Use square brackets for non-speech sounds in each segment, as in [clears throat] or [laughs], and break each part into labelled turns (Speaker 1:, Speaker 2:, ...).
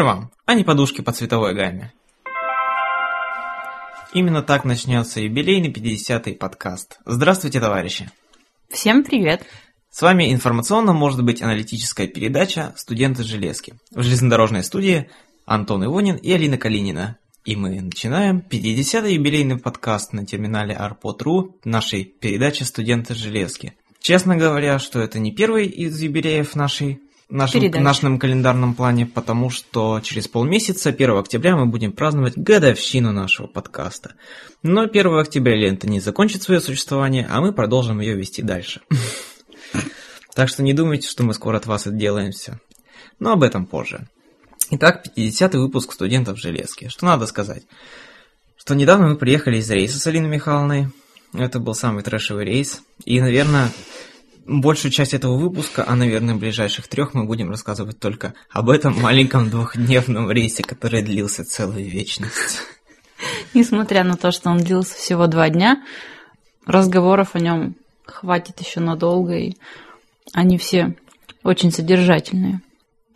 Speaker 1: вам, а не подушки по цветовой гамме. Именно так начнется юбилейный 50-й подкаст. Здравствуйте, товарищи!
Speaker 2: Всем привет!
Speaker 1: С вами информационно может быть аналитическая передача «Студенты железки» в железнодорожной студии Антон Ивонин и Алина Калинина. И мы начинаем 50-й юбилейный подкаст на терминале Arpod.ru нашей передачи «Студенты железки». Честно говоря, что это не первый из юбилеев нашей нашем, нашем календарном плане, потому что через полмесяца, 1 октября, мы будем праздновать годовщину нашего подкаста. Но 1 октября лента не закончит свое существование, а мы продолжим ее вести дальше. [laughs] Так что не думайте, что мы скоро от вас отделаемся. Но об этом позже. Итак, 50-й выпуск студентов железки. Что надо сказать? Что недавно мы приехали из рейса с Алиной Михайловной. Это был самый трэшевый рейс. И, наверное, большую часть этого выпуска, а, наверное, ближайших трех, мы будем рассказывать только об этом маленьком двухдневном рейсе, который длился целую вечность.
Speaker 2: Несмотря на то, что он длился всего два дня, разговоров о нем хватит еще надолго, и они все очень содержательные.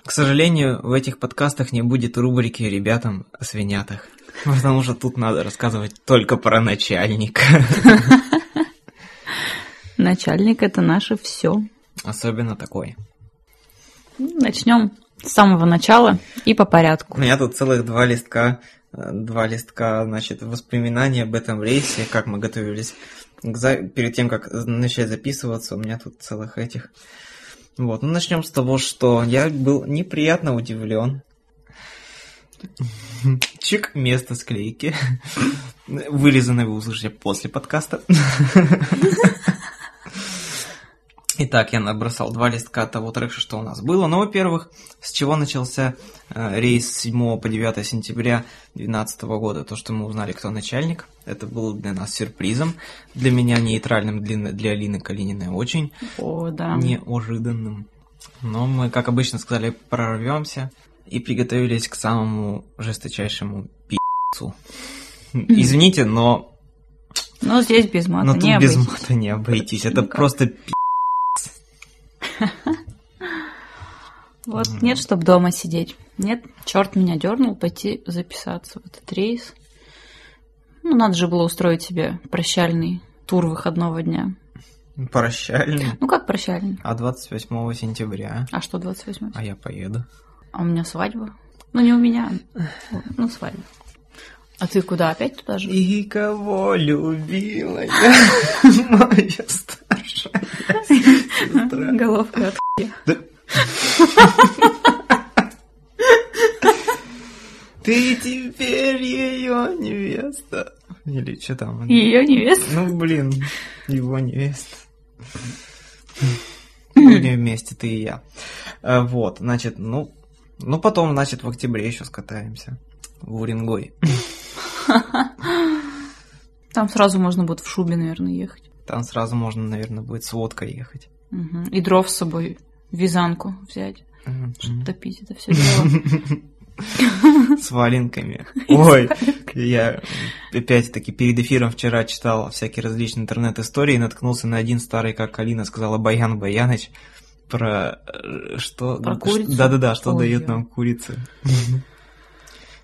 Speaker 1: К сожалению, в этих подкастах не будет рубрики «Ребятам о свинятах», потому что тут надо рассказывать только про начальника. [laughs]
Speaker 2: Начальник это наше все.
Speaker 1: Особенно такой.
Speaker 2: Начнем с самого начала и по порядку.
Speaker 1: У меня тут целых два листка, э, два листка, значит, воспоминаний об этом рейсе, как мы готовились перед тем, как начать записываться, у меня тут целых этих. Вот, ну начнем с того, что я был неприятно удивлен. Чик, место склейки. Вырезанное вы услышите после подкаста. [laughs] Итак, я набросал два листка того трэша, что у нас было. Ну, во-первых, с чего начался э, рейс с 7 по 9 сентября 2012 года. То, что мы узнали, кто начальник. Это было для нас сюрпризом. Для меня нейтральным, для, для Алины Калининой очень
Speaker 2: О, да.
Speaker 1: неожиданным. Но мы, как обычно, сказали, прорвемся и приготовились к самому жесточайшему пи***цу. Извините, но...
Speaker 2: Но здесь без мата
Speaker 1: но
Speaker 2: не
Speaker 1: тут
Speaker 2: обойтись.
Speaker 1: без мата не обойтись. Это
Speaker 2: Ну как?
Speaker 1: просто пи***. [laughs]
Speaker 2: Вот нет, чтобы дома сидеть. Нет, черт меня дернул пойти записаться в этот рейс. Ну, надо же было устроить себе прощальный тур выходного дня.
Speaker 1: Прощальный.
Speaker 2: Ну, как прощальный?
Speaker 1: А 28 сентября?
Speaker 2: А что 28
Speaker 1: А я поеду.
Speaker 2: А у меня свадьба. Ну, не у меня. Ну, свадьба. А ты куда? Опять туда же?
Speaker 1: И кого любила я, [laughs] моя сестра.
Speaker 2: Головка от.
Speaker 1: Ты теперь ее невеста. Или что там?
Speaker 2: ее невеста.
Speaker 1: Ну, блин, его невеста. [clears throat] Будем вместе, ты и я. А, Вот, значит, ну, ну потом, значит, в октябре еще скатаемся. В Уренгой. [laughs]
Speaker 2: Там сразу можно будет в шубе, наверное, ехать.
Speaker 1: Там сразу можно, наверное, будет с водкой ехать.
Speaker 2: Мгм. И дров с собой, вязанку взять,
Speaker 1: Мгм.
Speaker 2: чтобы топить это все дело. [laughs]
Speaker 1: С валенками. Ой, я опять-таки перед эфиром вчера читал всякие различные интернет-истории и наткнулся на один старый, как Алина сказала, Баян Баяныч, про э, что...
Speaker 2: Про
Speaker 1: ш-
Speaker 2: курицу?
Speaker 1: Да-да-да, что
Speaker 2: Ой,
Speaker 1: дает нам курица.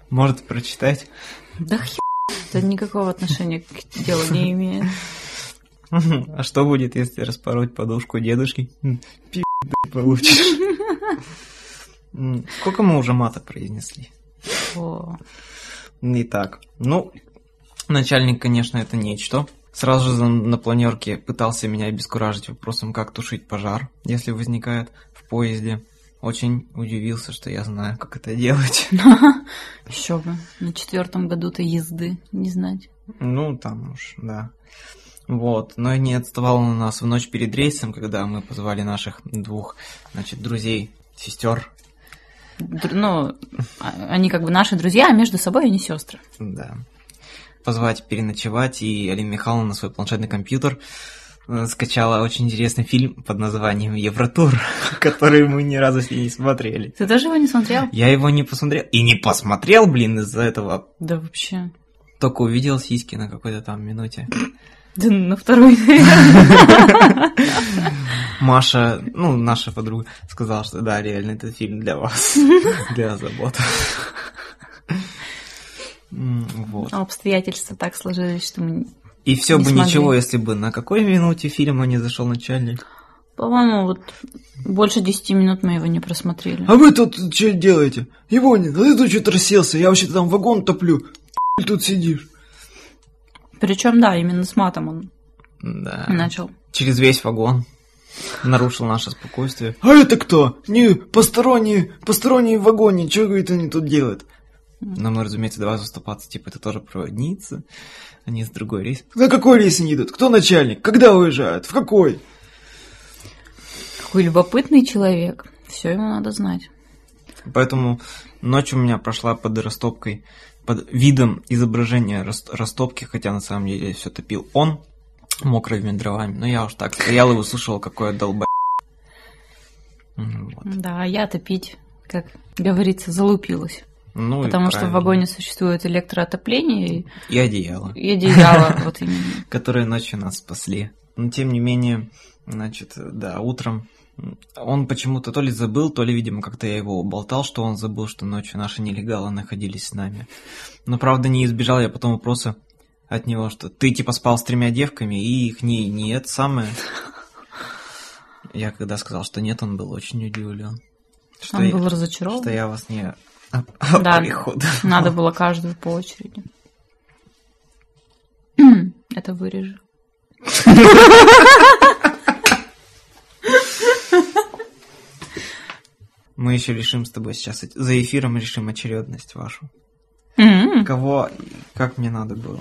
Speaker 1: Может прочитать?
Speaker 2: Да хер, это никакого отношения к делу не имеет. [laughs]
Speaker 1: А что будет, если распороть подушку дедушки? Пи*** получишь. [laughs] Сколько мы уже мата произнесли?
Speaker 2: О,
Speaker 1: Итак, ну, начальник, конечно, это нечто. Сразу же на планерке пытался меня обескуражить вопросом, как тушить пожар, если возникает в поезде. Очень удивился, что я знаю, как это делать. [laughs]
Speaker 2: еще бы. На четвертом году-то езды не знать.
Speaker 1: Ну, там уж, да. Вот, но и не отставал он у нас в ночь перед рейсом, когда мы позвали наших двух, значит, друзей, сестер,
Speaker 2: Др- Ну, а- они как бы наши друзья, а между собой они сестры.
Speaker 1: Да. Позвать переночевать, и Алина Михайловна на свой планшетный компьютер э, скачала очень интересный фильм под названием «Евротур», [laughs] который мы ни разу с ней не смотрели.
Speaker 2: Ты тоже его не смотрел?
Speaker 1: Я его не посмотрел. И не посмотрел, блин, из-за этого.
Speaker 2: Да вообще.
Speaker 1: Только увидел сиськи на какой-то там минуте.
Speaker 2: Да на второй, наверное.
Speaker 1: Маша, ну, наша подруга, сказала, что да, реально, этот фильм для вас, [laughs] для забот. Вот.
Speaker 2: А обстоятельства так сложились, что мы...
Speaker 1: И все бы
Speaker 2: смогли.
Speaker 1: ничего, если бы на какой минуте фильма не зашел начальник.
Speaker 2: По-моему, вот больше 10 минут мы его не просмотрели.
Speaker 3: А вы тут что делаете? Ивонин, а ты тут что-то расселся, я вообще-то там вагон топлю. Ты тут сидишь.
Speaker 2: Причем, да, именно с матом он
Speaker 1: Да.
Speaker 2: начал.
Speaker 1: Через весь вагон. Нарушил наше спокойствие.
Speaker 3: А это кто? Не посторонние, посторонние в вагоне, что, говорит, они тут делают?
Speaker 1: Но мы, разумеется, давай заступаться, типа, это тоже проводница, они с другой рейс.
Speaker 3: На какой рейс они идут? Кто начальник? Когда уезжают? В какой?
Speaker 2: Какой любопытный человек. Все ему надо знать.
Speaker 1: Поэтому ночь у меня прошла под растопкой, под видом изображения рас- растопки, хотя на самом деле все топил он мокрыми дровами. Но я уж так стоял и выслушивал, какое долбо... Вот.
Speaker 2: Да, а я-то пить, как говорится, залупилась.
Speaker 1: Ну,
Speaker 2: потому что в
Speaker 1: правильно.
Speaker 2: вагоне существует электроотопление и-
Speaker 1: И одеяло,
Speaker 2: и одеяло, вот именно. [laughs]
Speaker 1: которые ночью нас спасли. Но тем не менее, значит, да, утром он почему-то то ли забыл, то ли, видимо, как-то я его болтал, что он забыл, что ночью наши нелегалы находились с нами. Но, правда, не избежал я потом вопроса от него, что ты типа спал с тремя девками, и их не, не это самое. Я когда сказал, что нет, он был очень удивлен. Что,
Speaker 2: Он
Speaker 1: я,
Speaker 2: был разочарован.
Speaker 1: что я вас не
Speaker 2: Да. Надо было каждую по очереди. [clears throat] Это вырежу. [laughs]
Speaker 1: Мы еще решим с тобой сейчас, за эфиром решим очередность вашу.
Speaker 2: М.
Speaker 1: Кого, как мне надо было.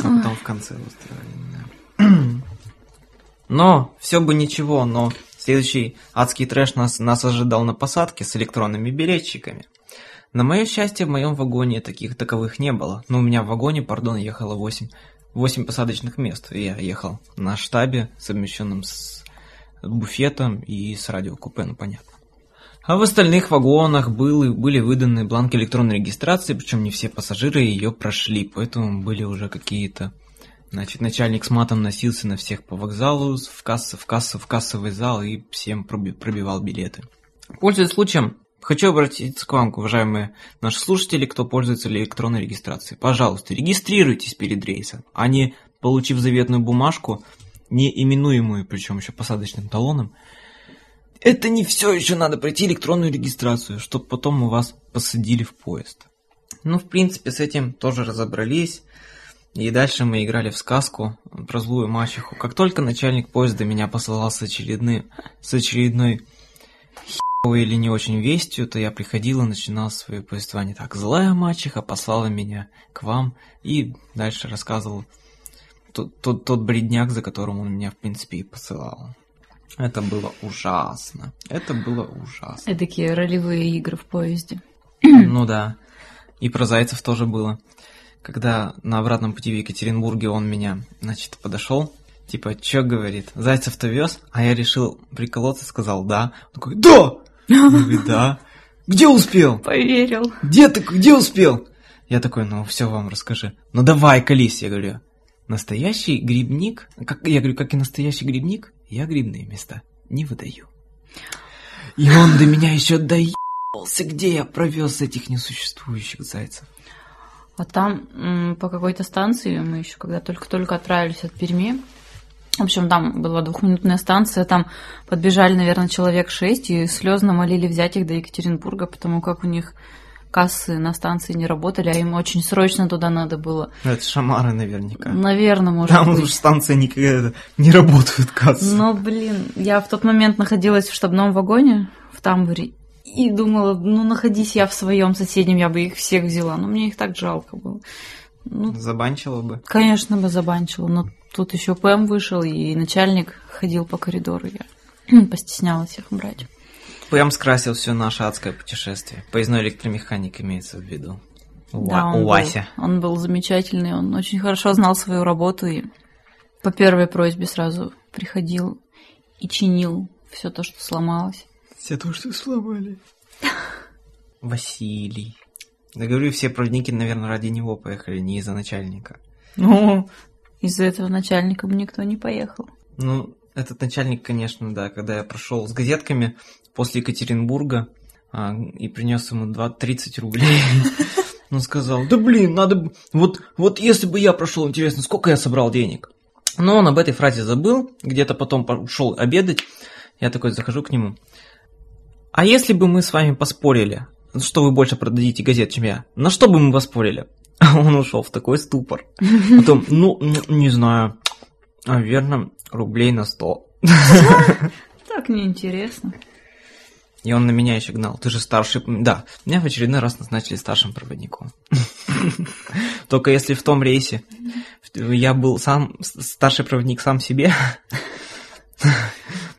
Speaker 1: А потом в конце устроили. [clears throat] Но, все бы ничего, но следующий адский трэш нас, нас ожидал на посадке с электронными билетчиками. На мое счастье, в моем вагоне таких таковых не было. Но у меня в вагоне, пардон, ехало 8, 8 посадочных мест. И я ехал на штабе, совмещенном с буфетом и с радиокупе, ну понятно. А в остальных вагонах был, были выданы бланки электронной регистрации, причем не все пассажиры ее прошли, поэтому были уже какие-то... Значит, начальник с матом носился на всех по вокзалу, в кассу, в кассу, в кассовый зал и всем проби- пробивал билеты. Пользуясь случаем, хочу обратиться к вам, уважаемые наши слушатели, кто пользуется электронной регистрацией. Пожалуйста, регистрируйтесь перед рейсом, а не, получив заветную бумажку, не именуемую, причем еще посадочным талоном, это не все, еще надо пройти электронную регистрацию, чтобы потом мы вас посадили в поезд. Ну, в принципе, с этим тоже разобрались. И дальше мы играли в сказку про злую мачеху. Как только начальник поезда меня посылал с очередной, с очередной херовой или не очень вестью, то я приходил и начинал свое повествование так. Злая мачеха послала меня к вам и дальше рассказывал тот, тот, тот бредняк, за которым он меня, в принципе, и посылал. Это было ужасно. Это было ужасно.
Speaker 2: Эдакие ролевые игры в поезде. [clears throat]
Speaker 1: Ну да. И про Зайцев тоже было. Когда на обратном пути в Екатеринбурге он меня, значит, подошел, типа, чё говорит, Зайцев-то вез? А я решил приколоться, сказал, да. Он такой,
Speaker 3: Да!
Speaker 1: я говорю, да.
Speaker 3: Где успел?
Speaker 2: Поверил.
Speaker 3: Где ты, где успел?
Speaker 1: Я такой, ну все вам расскажи. Ну давай, колись, я говорю. Настоящий грибник, как, я говорю, как и настоящий грибник, я грибные места не выдаю. И он до меня еще доебался, где я провез этих несуществующих зайцев.
Speaker 2: А там по какой-то станции мы еще когда только-только отправились от Перми. В общем, там была двухминутная станция, там подбежали, наверное, человек шесть и слезно молили взять их до Екатеринбурга, потому как у них кассы на станции не работали, а им очень срочно туда надо было.
Speaker 1: Ну, Это шамары наверняка.
Speaker 2: Наверное, может
Speaker 1: Там
Speaker 2: быть.
Speaker 1: уж станция никогда не работают кассы.
Speaker 2: Но, блин, я в тот момент находилась в штабном вагоне в тамбуре и думала, ну, находись я в своем соседнем, я бы их всех взяла. Но мне их так жалко было. Ну,
Speaker 1: Забанчило бы.
Speaker 2: конечно бы забанчила, но тут еще ПМ вышел, и начальник ходил по коридору. Я [clears throat] постеснялась их брать.
Speaker 1: Прям скрасил все наше адское путешествие. Поездной электромеханик имеется в виду. У,
Speaker 2: Да, он
Speaker 1: у
Speaker 2: был-
Speaker 1: Вася.
Speaker 2: он был замечательный, он очень хорошо знал свою работу и по первой просьбе сразу приходил и чинил все то, что сломалось.
Speaker 3: Все то, что сломали. [laughs]
Speaker 1: Василий. Да говорю, все проводники, наверное, ради него поехали, не из-за начальника.
Speaker 2: Ну, из-за этого начальника бы никто не поехал.
Speaker 1: Ну, этот начальник, конечно, да, когда я прошел с газетками после Екатеринбурга а, и принес ему 2, 30 рублей, [laughs] он сказал, да блин, надо... Вот, вот если бы я прошел, интересно, сколько я собрал денег? Но он об этой фразе забыл, где-то потом ушел обедать. Я такой захожу к нему. А если бы мы с вами поспорили, что вы больше продадите газет, чем я, на что бы мы поспорили? [laughs] Он ушел в такой ступор. Потом, ну, н- не знаю, наверное, рублей на сто.
Speaker 2: Так неинтересно.
Speaker 1: И он на меня еще гнал. Ты же старший... Да, меня в очередной раз назначили старшим проводником. Только если в том рейсе я был сам старший проводник сам себе,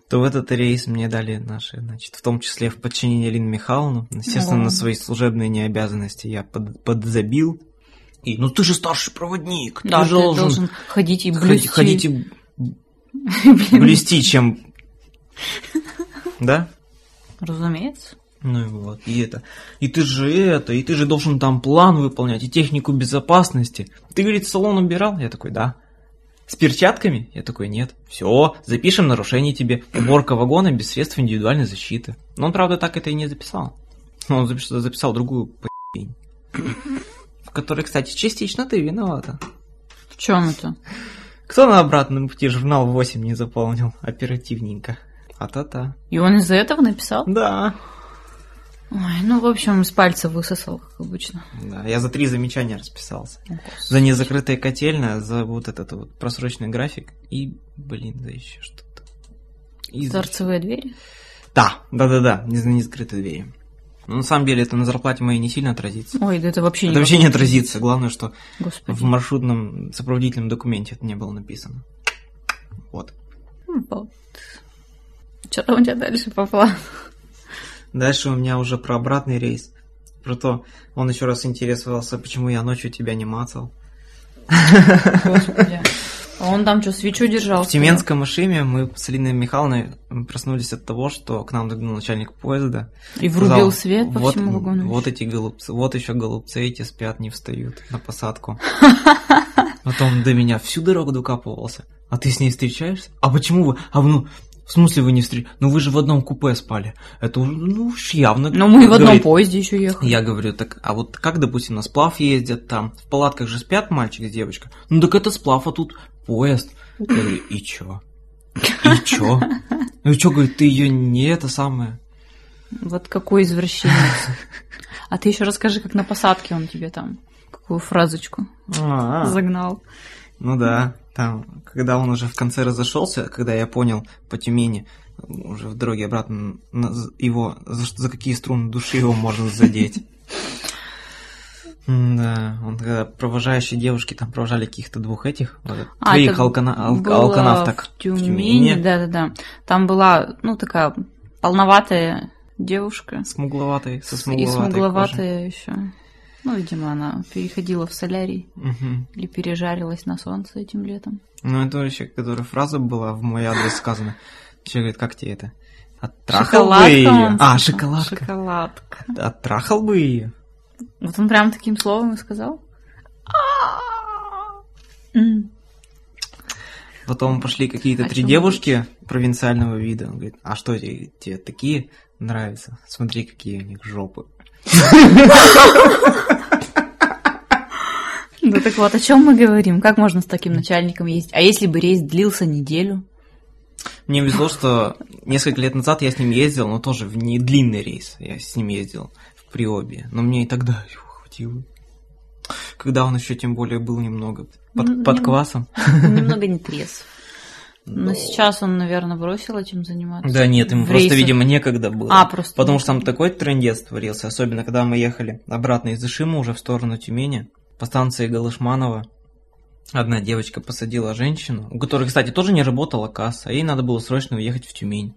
Speaker 1: то в этот рейс мне дали наши, значит, в том числе в подчинение Алины Михайловну. Естественно, на свои служебные необязанности я под- подзабил. И, ну ты же старший проводник,
Speaker 2: Да,
Speaker 1: ты
Speaker 2: ты
Speaker 1: же
Speaker 2: должен ходить и блюсти.
Speaker 1: Ходить и блюсти, чем... [laughs] Да?
Speaker 2: Разумеется.
Speaker 1: Ну и вот, и это. И ты же это, и ты же должен там план выполнять, и технику безопасности. Ты, говорит, салон убирал? Я такой, да. С перчатками? Я такой, нет. Все, запишем нарушение тебе. Уборка вагона без средств индивидуальной защиты. Но он, правда, так это и не записал. Он записал, записал другую по***ень. В которой, кстати, частично ты виновата.
Speaker 2: В чем это?
Speaker 1: Кто на обратном пути журнал 8 не заполнил? Оперативненько. А-та-та.
Speaker 2: И он из-за этого написал?
Speaker 1: Да.
Speaker 2: Ой, ну, в общем, из пальца высосал, как обычно.
Speaker 1: Да, я за три замечания расписался.
Speaker 2: О.
Speaker 1: За незакрытое котельное, за вот этот вот просроченный график и, блин, за еще что-то. И за-
Speaker 2: Торцевые двери?
Speaker 1: Да, да-да-да, не за незакрытые двери. Но на самом деле это на зарплате моей не сильно отразится.
Speaker 2: Ой, да это вообще
Speaker 1: Это
Speaker 2: не...
Speaker 1: вообще не отразится. Главное, что
Speaker 2: Господи.
Speaker 1: в маршрутном сопроводительном документе это не было написано. Вот.
Speaker 2: Вот. Что там у тебя дальше по плану?
Speaker 1: Дальше у меня уже про обратный рейс. Про то, он еще раз интересовался, почему я ночью тебя не мацал.
Speaker 2: Господи. А он там что, свечу держал?
Speaker 1: В Тюменском Ишиме мы с Алиной Михайловной проснулись от того, что к нам догнал начальник поезда.
Speaker 2: И врубил
Speaker 1: Сказал,
Speaker 2: свет по
Speaker 1: вот,
Speaker 2: всему вагону.
Speaker 1: Вот эти голубцы, вот еще голубцы эти спят, не встают на посадку. [laughs] Потом до меня всю дорогу докапывался. А ты с ней встречаешься? А почему вы? А ну, в смысле вы не встречаетесь? Ну вы же в одном купе спали. Это уже, ну уж явно.
Speaker 2: Но мы в одном
Speaker 1: Говорит,
Speaker 2: поезде еще ехали.
Speaker 1: Я говорю, так, а вот как, допустим, на сплав ездят там, в палатках же спят мальчик с девочкой. Ну так это сплав, а тут поезд. Я говорю, и чё? И чё? Ну чё, говорит, ты ее не это самое.
Speaker 2: Вот какой извращенец. А ты еще расскажи, как на посадке он тебе там какую фразочку
Speaker 1: А,
Speaker 2: загнал.
Speaker 1: Ну да, там, когда он уже в конце разошелся, когда я понял по Тюмени, уже в дороге обратно, его, за, за какие струны души его можно задеть. Да, он когда провожающие девушки там провожали каких-то двух этих, вот,
Speaker 2: А,
Speaker 1: твоих алкана- ал- алканавток
Speaker 2: в Тюмени. Да-да-да. Там была, ну, такая полноватая девушка.
Speaker 1: Смугловатой, со
Speaker 2: И
Speaker 1: смугловатой кожей.
Speaker 2: смугловатая еще. Ну, видимо, она переходила в солярий
Speaker 1: Мгм.
Speaker 2: или пережарилась на солнце этим летом.
Speaker 1: Ну, это вообще, которая фраза была в мой адрес сказана. Человек говорит, как тебе это? Оттрахал бы
Speaker 2: Шоколадка
Speaker 1: ее.
Speaker 2: он
Speaker 1: А, шоколадка.
Speaker 2: Шоколадка.
Speaker 1: Оттрахал бы ее.
Speaker 2: Вот он прям таким словом и сказал.
Speaker 1: Потом пошли какие-то
Speaker 2: О
Speaker 1: три девушки провинциального вида. Он говорит, а что тебе, тебе такие нравятся? Смотри, какие у них жопы.
Speaker 2: Да так вот, о чем мы говорим? Как можно с таким начальником ездить? А если бы рейс длился неделю?
Speaker 1: Мне везло, что несколько лет назад я с ним ездил, но тоже в не длинный рейс. Я с ним ездил в Приобе. Но мне и тогда [laughs] его хватило. Когда он еще тем более был немного под,
Speaker 2: Ну,
Speaker 1: под
Speaker 2: нем-
Speaker 1: квасом. [laughs]
Speaker 2: Немного не трезв. Но
Speaker 1: Но-
Speaker 2: сейчас он, наверное, бросил этим заниматься.
Speaker 1: Да нет, ему
Speaker 2: В
Speaker 1: просто,
Speaker 2: рейсах.
Speaker 1: видимо, некогда было.
Speaker 2: А, просто
Speaker 1: Потому что там такой трендец творился, особенно когда мы ехали обратно из Ишима уже в сторону Тюмени, по станции Галышманова. Одна девочка посадила женщину, у которой, кстати, тоже не работала касса, ей надо было срочно уехать в Тюмень.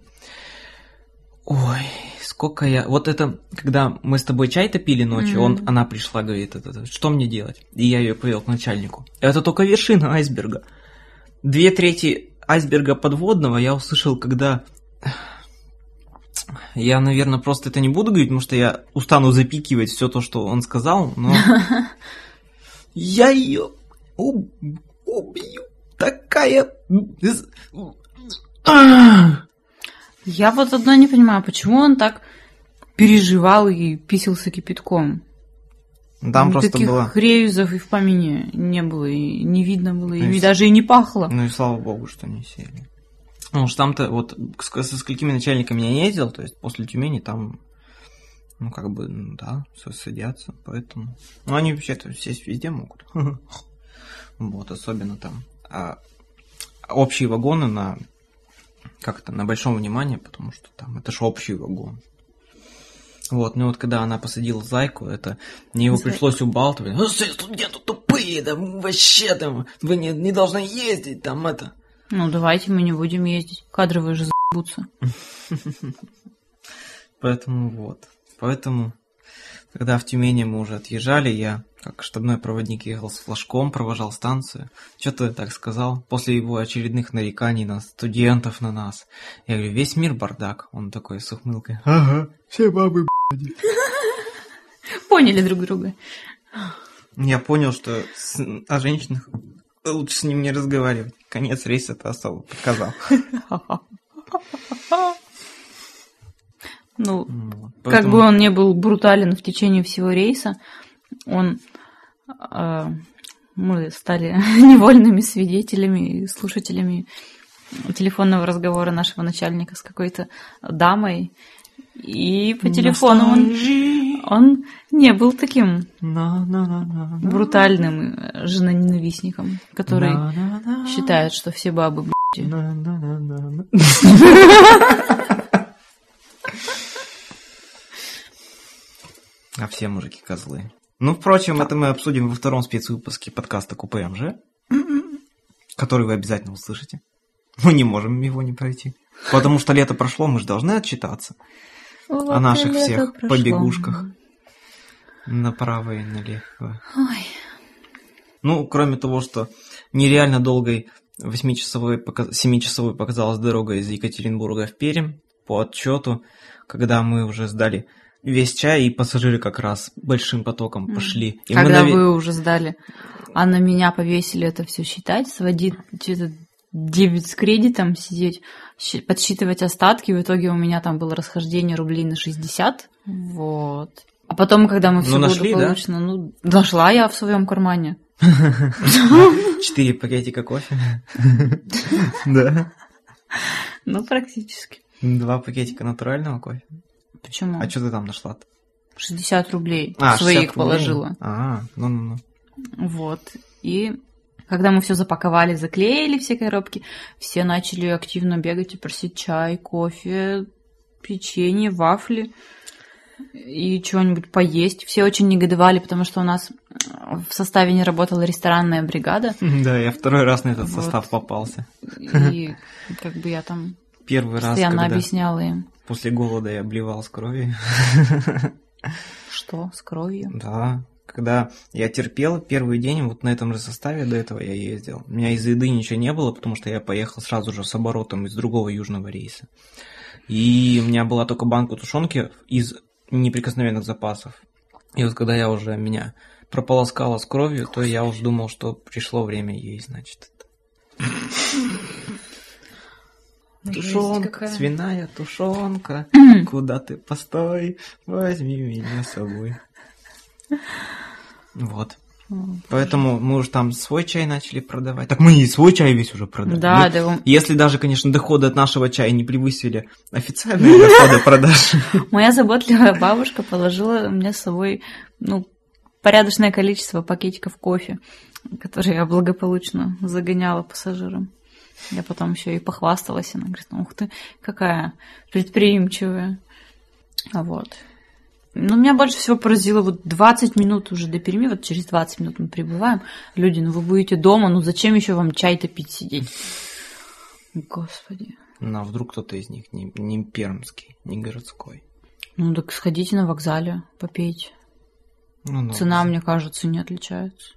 Speaker 1: Ой, сколько я... Вот это, когда мы с тобой чай-то пили ночью, он,
Speaker 2: Мгм.
Speaker 1: она пришла, говорит, это, что мне делать? И я ее повел к начальнику. Это только вершина айсберга. Две трети айсберга подводного я услышал, когда... [sighs] Я, наверное, просто это не буду говорить, потому что я устану запикивать все то, что он сказал, но... [laughs] Я ее
Speaker 3: уб- убью. Такая... [sniffs]
Speaker 2: Я вот одно не понимаю, почему он так переживал и писался кипятком.
Speaker 1: Там просто
Speaker 2: Никаких
Speaker 1: было...
Speaker 2: ревизов и в помине не было, и не видно было,
Speaker 1: Ну
Speaker 2: и
Speaker 1: и
Speaker 2: даже и не пахло.
Speaker 1: Ну и слава богу, что не сели. Ну уж там-то вот с- со сколькими начальниками я ездил, то есть после Тюмени там, ну как бы, ну, да, все садятся, поэтому... Ну они вообще-то сесть везде могут. [laughs] Вот, особенно там. А общие вагоны на как-то на большом внимании, потому что там это же общий вагон. Вот, ну вот когда она посадила зайку, это мне его
Speaker 2: Зайку.
Speaker 1: пришлось убалтывать.
Speaker 3: Ну, студенты тупые, да вообще там, вы не, не должны ездить, там это.
Speaker 2: Ну, давайте мы не будем ездить. Кадровые же заебутся. [laughs]
Speaker 1: Поэтому вот. Поэтому, когда в Тюмени мы уже отъезжали, я как штабной проводник ехал с флажком, провожал станцию. Что ты так сказал? После его очередных нареканий на студентов, на нас. Я говорю, весь мир бардак. Он такой с ухмылкой.
Speaker 3: Ага, все бабы,
Speaker 2: Поняли друг друга.
Speaker 1: Я понял, что с- о женщинах лучше с ним не разговаривать. Конец рейса это особо показал. [laughs]
Speaker 2: Ну,
Speaker 1: Вот.
Speaker 2: как
Speaker 1: Поэтому-
Speaker 2: бы он не был брутален в течение всего рейса, он... э, мы стали [laughs] невольными свидетелями и слушателями телефонного разговора нашего начальника с какой-то дамой. И по телефону он, он не был таким
Speaker 1: На-на-на-на-на.
Speaker 2: брутальным э, женоненавистником, который
Speaker 1: На-на-на.
Speaker 2: считает, что все бабы б***ь. [laughs] [laughs]
Speaker 1: А все мужики козлы. Ну, впрочем, это мы обсудим во втором спецвыпуске подкаста Купе МЖ, который вы обязательно услышите. Мы не можем его не пройти. Потому что лето прошло, мы же должны отчитаться
Speaker 2: Вот
Speaker 1: о наших всех
Speaker 2: прошло.
Speaker 1: побегушках направо и налево.
Speaker 2: Ой,
Speaker 1: Ну, кроме того, что нереально долгой 8-часовой, 7-часовой показалась дорога из Екатеринбурга в Пермь по отчету, когда мы уже сдали весь чай, и пассажиры как раз большим потоком
Speaker 2: Мгм.
Speaker 1: пошли. И мы
Speaker 2: когда
Speaker 1: наве-
Speaker 2: вы уже сдали, а на меня повесили это все считать, сводить что-то дебет с кредитом сидеть, подсчитывать остатки. В итоге у меня там было расхождение рублей на 60. Вот. А потом, когда мы
Speaker 1: Ну,
Speaker 2: все
Speaker 1: нашли, да?
Speaker 2: благополучно, ну, нашла я в своем кармане. [laughs]
Speaker 1: Четыре пакетика кофе. Да.
Speaker 2: Ну, практически.
Speaker 1: Два пакетика натурального кофе.
Speaker 2: Почему?
Speaker 1: А что ты там нашла-то?
Speaker 2: 60 рублей
Speaker 1: А, 60
Speaker 2: своих
Speaker 1: рублей.
Speaker 2: положила.
Speaker 1: А, ну-ну-ну.
Speaker 2: Вот. И когда мы все запаковали, заклеили все коробки, все начали активно бегать и просить чай, кофе, печенье, вафли и чего-нибудь поесть. Все очень негодовали, потому что у нас в составе не работала ресторанная бригада.
Speaker 1: Да, я второй раз на этот
Speaker 2: Вот.
Speaker 1: состав попался.
Speaker 2: И как бы я там
Speaker 1: Первый раз, когда
Speaker 2: объясняла им,
Speaker 1: после голода я обливал с кровью.
Speaker 2: что с кровью.
Speaker 1: Да, когда я терпел первый день, вот на этом же составе до этого я ездил. У меня из еды ничего не было, потому что я поехал сразу же с оборотом из другого южного рейса. И у меня была только банка тушенки из неприкосновенных запасов. И вот когда я уже меня прополоскала с кровью, то я уже думал, что пришло время есть, значит. Тушенка, свиная тушенка, куда ты постой, возьми меня с собой. Вот. Поэтому мы уже там свой чай начали продавать. Так мы и свой чай весь уже продали.
Speaker 2: Да,
Speaker 1: Мы-
Speaker 2: да,
Speaker 1: Если даже, конечно, доходы от нашего чая не превысили официальные доходы продаж.
Speaker 2: Моя заботливая бабушка положила мне с собой, ну, порядочное количество пакетиков кофе, которые я благополучно загоняла пассажирам. Я потом еще и похвасталась. Она говорит, ух ты, какая предприимчивая. А Вот. Но меня больше всего поразило, вот 20 минут уже до Перми, вот через 20 минут мы прибываем. Люди, ну вы будете дома, ну зачем еще вам чай-то пить сидеть? Господи.
Speaker 1: Ну, а вдруг кто-то из них не, не пермский, не городской.
Speaker 2: Ну так сходите на вокзале, попейте.
Speaker 1: Ну, ну,
Speaker 2: Цена, мне кажется, не отличается.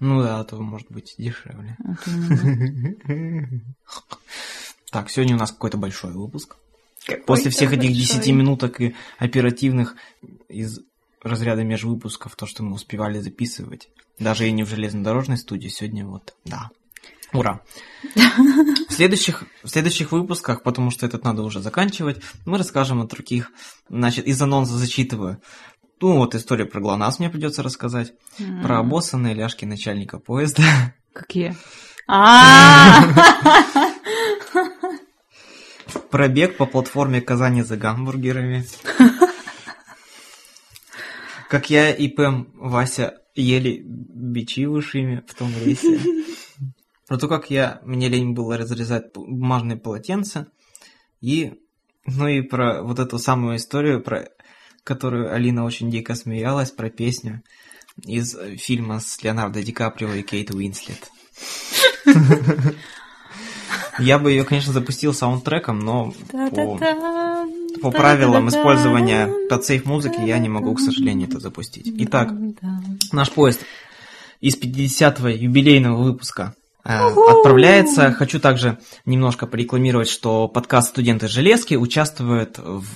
Speaker 1: Ну да, то может быть дешевле.
Speaker 2: Именно. [laughs]
Speaker 1: Так, сегодня у нас какой-то большой выпуск. После всех этих
Speaker 2: большой.
Speaker 1: 10 минуток и оперативных из разряда межвыпусков, то, что мы успевали записывать. Даже и не в железнодорожной студии, сегодня вот, да. Ура! В следующих, в следующих выпусках, потому что этот надо уже заканчивать, мы расскажем о других. Значит, из анонса зачитываю. Ну, вот история про ГЛОНАСС мне придется рассказать. Про обоссанные ляжки начальника поезда. [laughs]
Speaker 2: Какие? А, [laughs]
Speaker 1: Пробег по платформе Казани за гамбургерами. [laughs] Как я и Пэм Вася ели бичи в ушами в том рейсе. Про то, как я, мне лень было разрезать бумажные полотенца. И, ну и про вот эту самую историю, про которую Алина очень дико смеялась, про песню из фильма с Леонардо Ди Каприо и Кейт Уинслет. Я бы ее, конечно, запустил саундтреком, но по, по правилам использования подсейф музыки я не могу, к сожалению, это запустить. Итак, наш поезд из 50-го юбилейного выпуска э, отправляется. Хочу также немножко порекламировать, что подкаст «Студенты Железки» участвует в,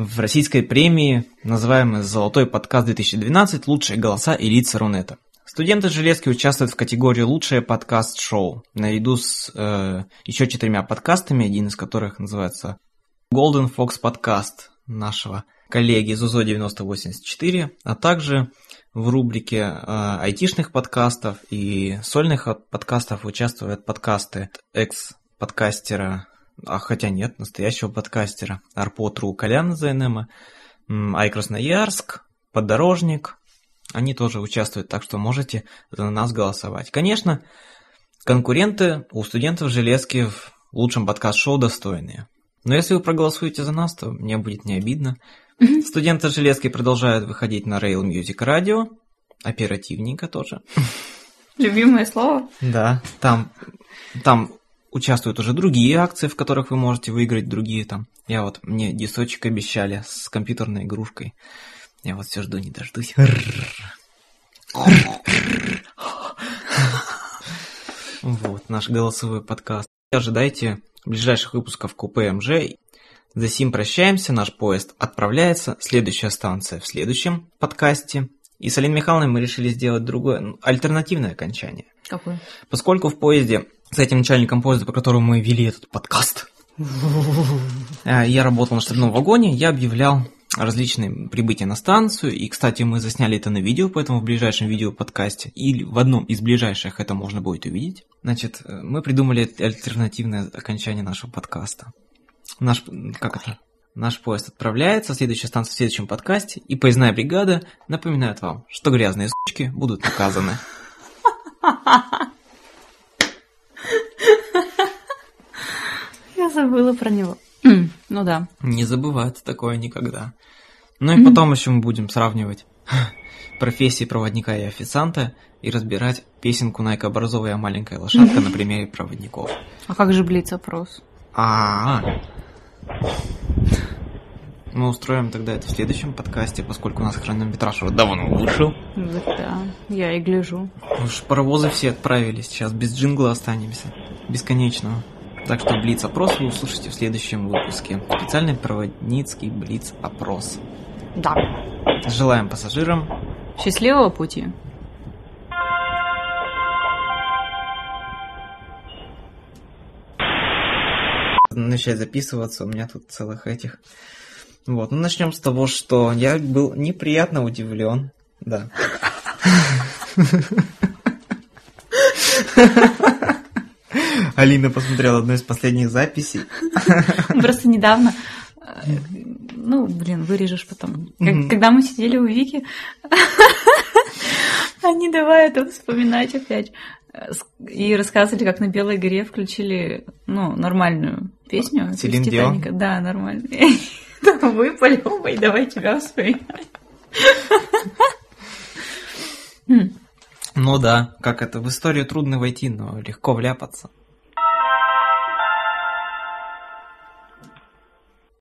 Speaker 1: в российской премии, называемой «Золотой подкаст 2012. Лучшие голоса и лица Рунета». Студенты Железки участвуют в категории «Лучшее подкаст-шоу» наряду с э, еще четырьмя подкастами, один из которых называется Golden Fox Podcast нашего коллеги Зузо 9084, а также в рубрике э, айтишных подкастов и сольных подкастов участвуют подкасты экс-подкастера, а хотя нет, настоящего подкастера, Арпотру Коляна ЗНМ, Айкрасноярск, Поддорожник, они тоже участвуют, так что можете за нас голосовать. Конечно, конкуренты у студентов железки в лучшем подкаст-шоу достойные. Но если вы проголосуете за нас, то мне будет не обидно. Студенты железки продолжают выходить на Rail Music Radio. Оперативненько тоже.
Speaker 2: Любимое слово?
Speaker 1: Да, там, там участвуют уже другие акции, в которых вы можете выиграть другие там. Я вот, мне дисочек обещали с компьютерной игрушкой. Я вот все жду, не дождусь. Вот, наш голосовой подкаст. Ожидайте ближайших выпусков КПМЖ. За сим прощаемся, наш поезд отправляется. Следующая станция в следующем подкасте. И с Алиной Михайловной мы решили сделать другое, альтернативное окончание.
Speaker 2: Какое?
Speaker 1: Поскольку в поезде с этим начальником поезда, по которому мы вели этот подкаст, э, я работал на штабном вагоне, я объявлял различные прибытия на станцию. И, кстати, мы засняли это на видео, поэтому в ближайшем видео подкасте или в одном из ближайших это можно будет увидеть. Значит, э, мы придумали альтернативное окончание нашего подкаста. Наш, как это? Наш поезд отправляется, следующая станция в следующем подкасте, и поездная бригада напоминает вам, что грязные сучки будут наказаны. [laughs] [laughs]
Speaker 2: Я забыла про него. Ну да.
Speaker 1: Не забывается такое никогда. Ну и потом еще мы будем сравнивать [laughs] профессии проводника и официанта и разбирать песенку Найка Образовая «Маленькая лошадка» на примере проводников.
Speaker 2: А как же блиц-опрос?
Speaker 1: А, мы устроим тогда это в следующем подкасте, поскольку у нас хронометраж уже давно вышел.
Speaker 2: Да, я и гляжу.
Speaker 1: Уж паровозы все отправились, сейчас без джингла останемся. Бесконечного. Так что Блиц-опрос вы услышите в следующем выпуске. Специальный проводницкий Блиц-опрос.
Speaker 2: Да.
Speaker 1: Желаем пассажирам
Speaker 2: Счастливого пути.
Speaker 1: начать записываться, у меня тут целых этих. Вот, ну начнем с того, что я был неприятно удивлен. Да. Алина посмотрела одну из последних записей.
Speaker 2: Просто недавно ну, блин, вырежешь потом. Когда мы сидели у Вики, [laughs] они давай это вспоминать опять. И рассказывали, как на Белой горе включили, ну, нормальную песню.
Speaker 1: Селин Дион?
Speaker 2: Да, [laughs] нормально. Выпали и давай тебя вспоминать.
Speaker 1: Ну да, как это, в историю трудно войти, но легко вляпаться.